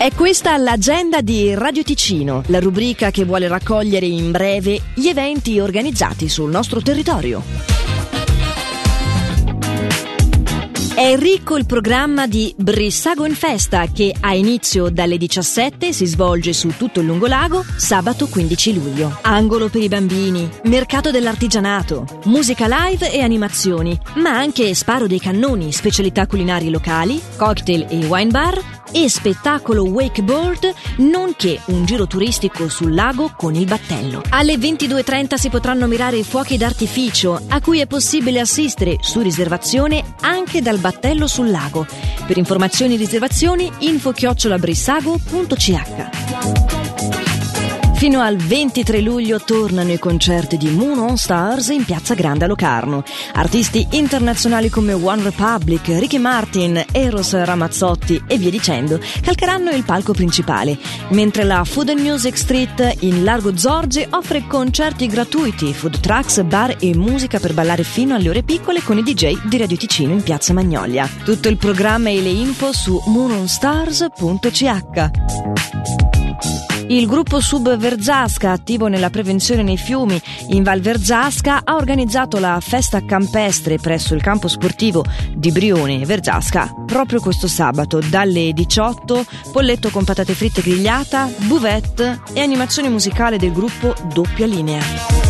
È questa l'agenda di Radio Ticino, la rubrica che vuole raccogliere in breve gli eventi organizzati sul nostro territorio. È ricco il programma di Brissago in Festa che ha inizio dalle 17 e si svolge su tutto il lungolago sabato 15 luglio. Angolo per i bambini, mercato dell'artigianato, musica live e animazioni, ma anche sparo dei cannoni, specialità culinarie locali, cocktail e wine bar e spettacolo wakeboard, nonché un giro turistico sul lago con il battello. Alle 22.30 si potranno mirare i fuochi d'artificio, a cui è possibile assistere su riservazione anche dal battello sul lago. Per informazioni e riservazioni info-brissago.ch Fino al 23 luglio tornano i concerti di Moon On Stars in Piazza Grande a Locarno. Artisti internazionali come One Republic, Ricky Martin, Eros Ramazzotti e via dicendo calcheranno il palco principale, mentre la Food and Music Street in Largo Zorgi offre concerti gratuiti, food trucks, bar e musica per ballare fino alle ore piccole con i DJ di Radio Ticino in Piazza Magnolia. Tutto il programma e le info su moononstars.ch. Il gruppo Sub Verzasca, attivo nella prevenzione nei fiumi in Val Verzasca, ha organizzato la festa campestre presso il campo sportivo di Brione Verzasca proprio questo sabato dalle 18, polletto con patate fritte grigliata, buvette e animazione musicale del gruppo Doppia Linea.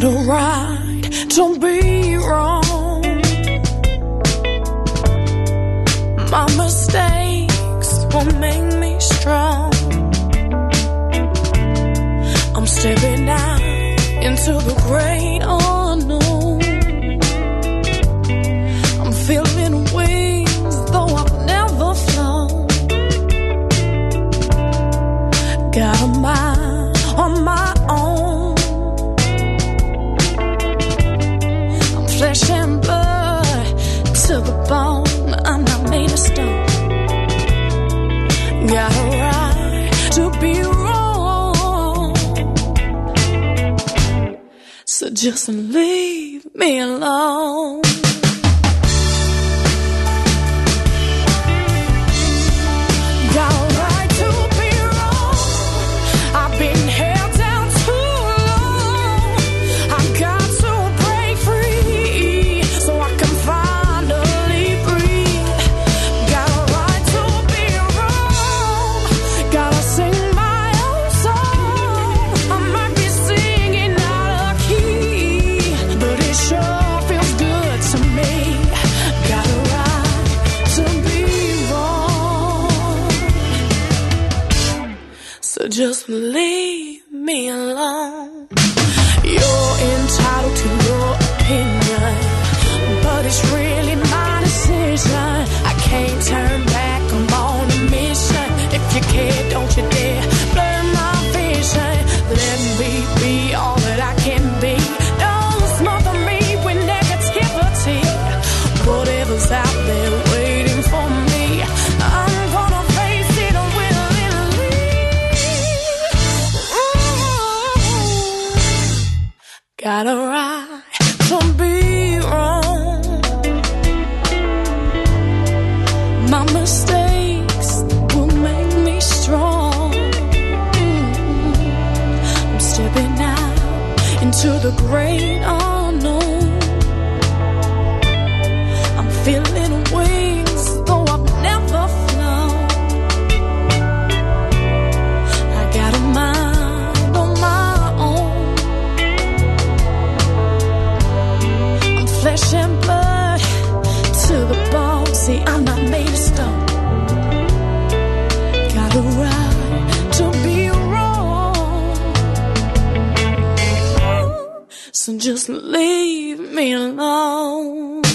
Don't be wrong. My mistakes will make me strong. I'm stepping out into the great unknown. So just leave me alone. Just leave me alone. You're entitled to your opinion, but it's really got a right to be wrong. My mistakes will make me strong. I'm stepping out into the great unknown. I'm feeling So just leave me alone.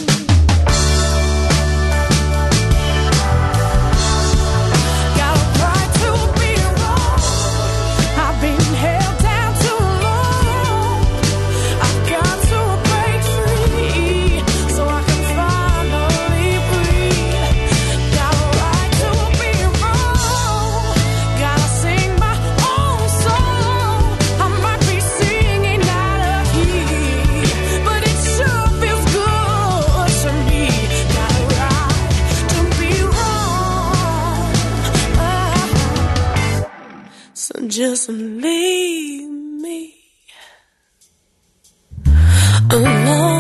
Just leave me alone.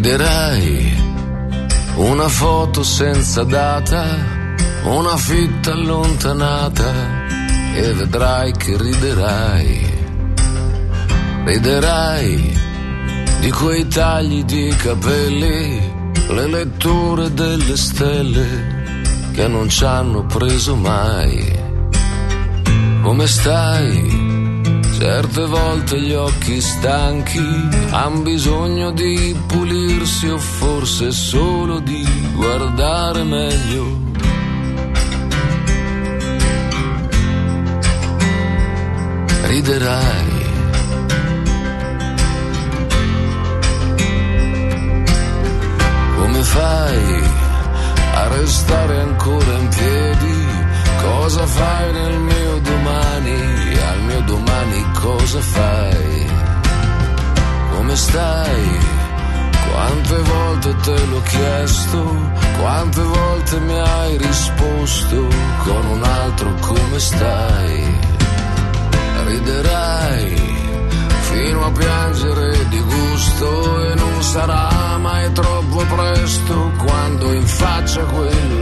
Riderai. Una foto senza data, una fitta allontanata e vedrai che riderai. Riderai di quei tagli di capelli, le letture delle stelle che non ci hanno preso mai. Come stai? Certe volte gli occhi stanchi han bisogno di pulirsi o forse solo di guardare meglio. Riderai. Come fai a restare ancora in piedi? Cosa fai nel mio domani? Domani cosa fai? Come stai? Quante volte te l'ho chiesto, quante volte mi hai risposto con un altro come stai? Riderai fino a piangere di gusto e non sarà mai troppo presto quando in faccia quello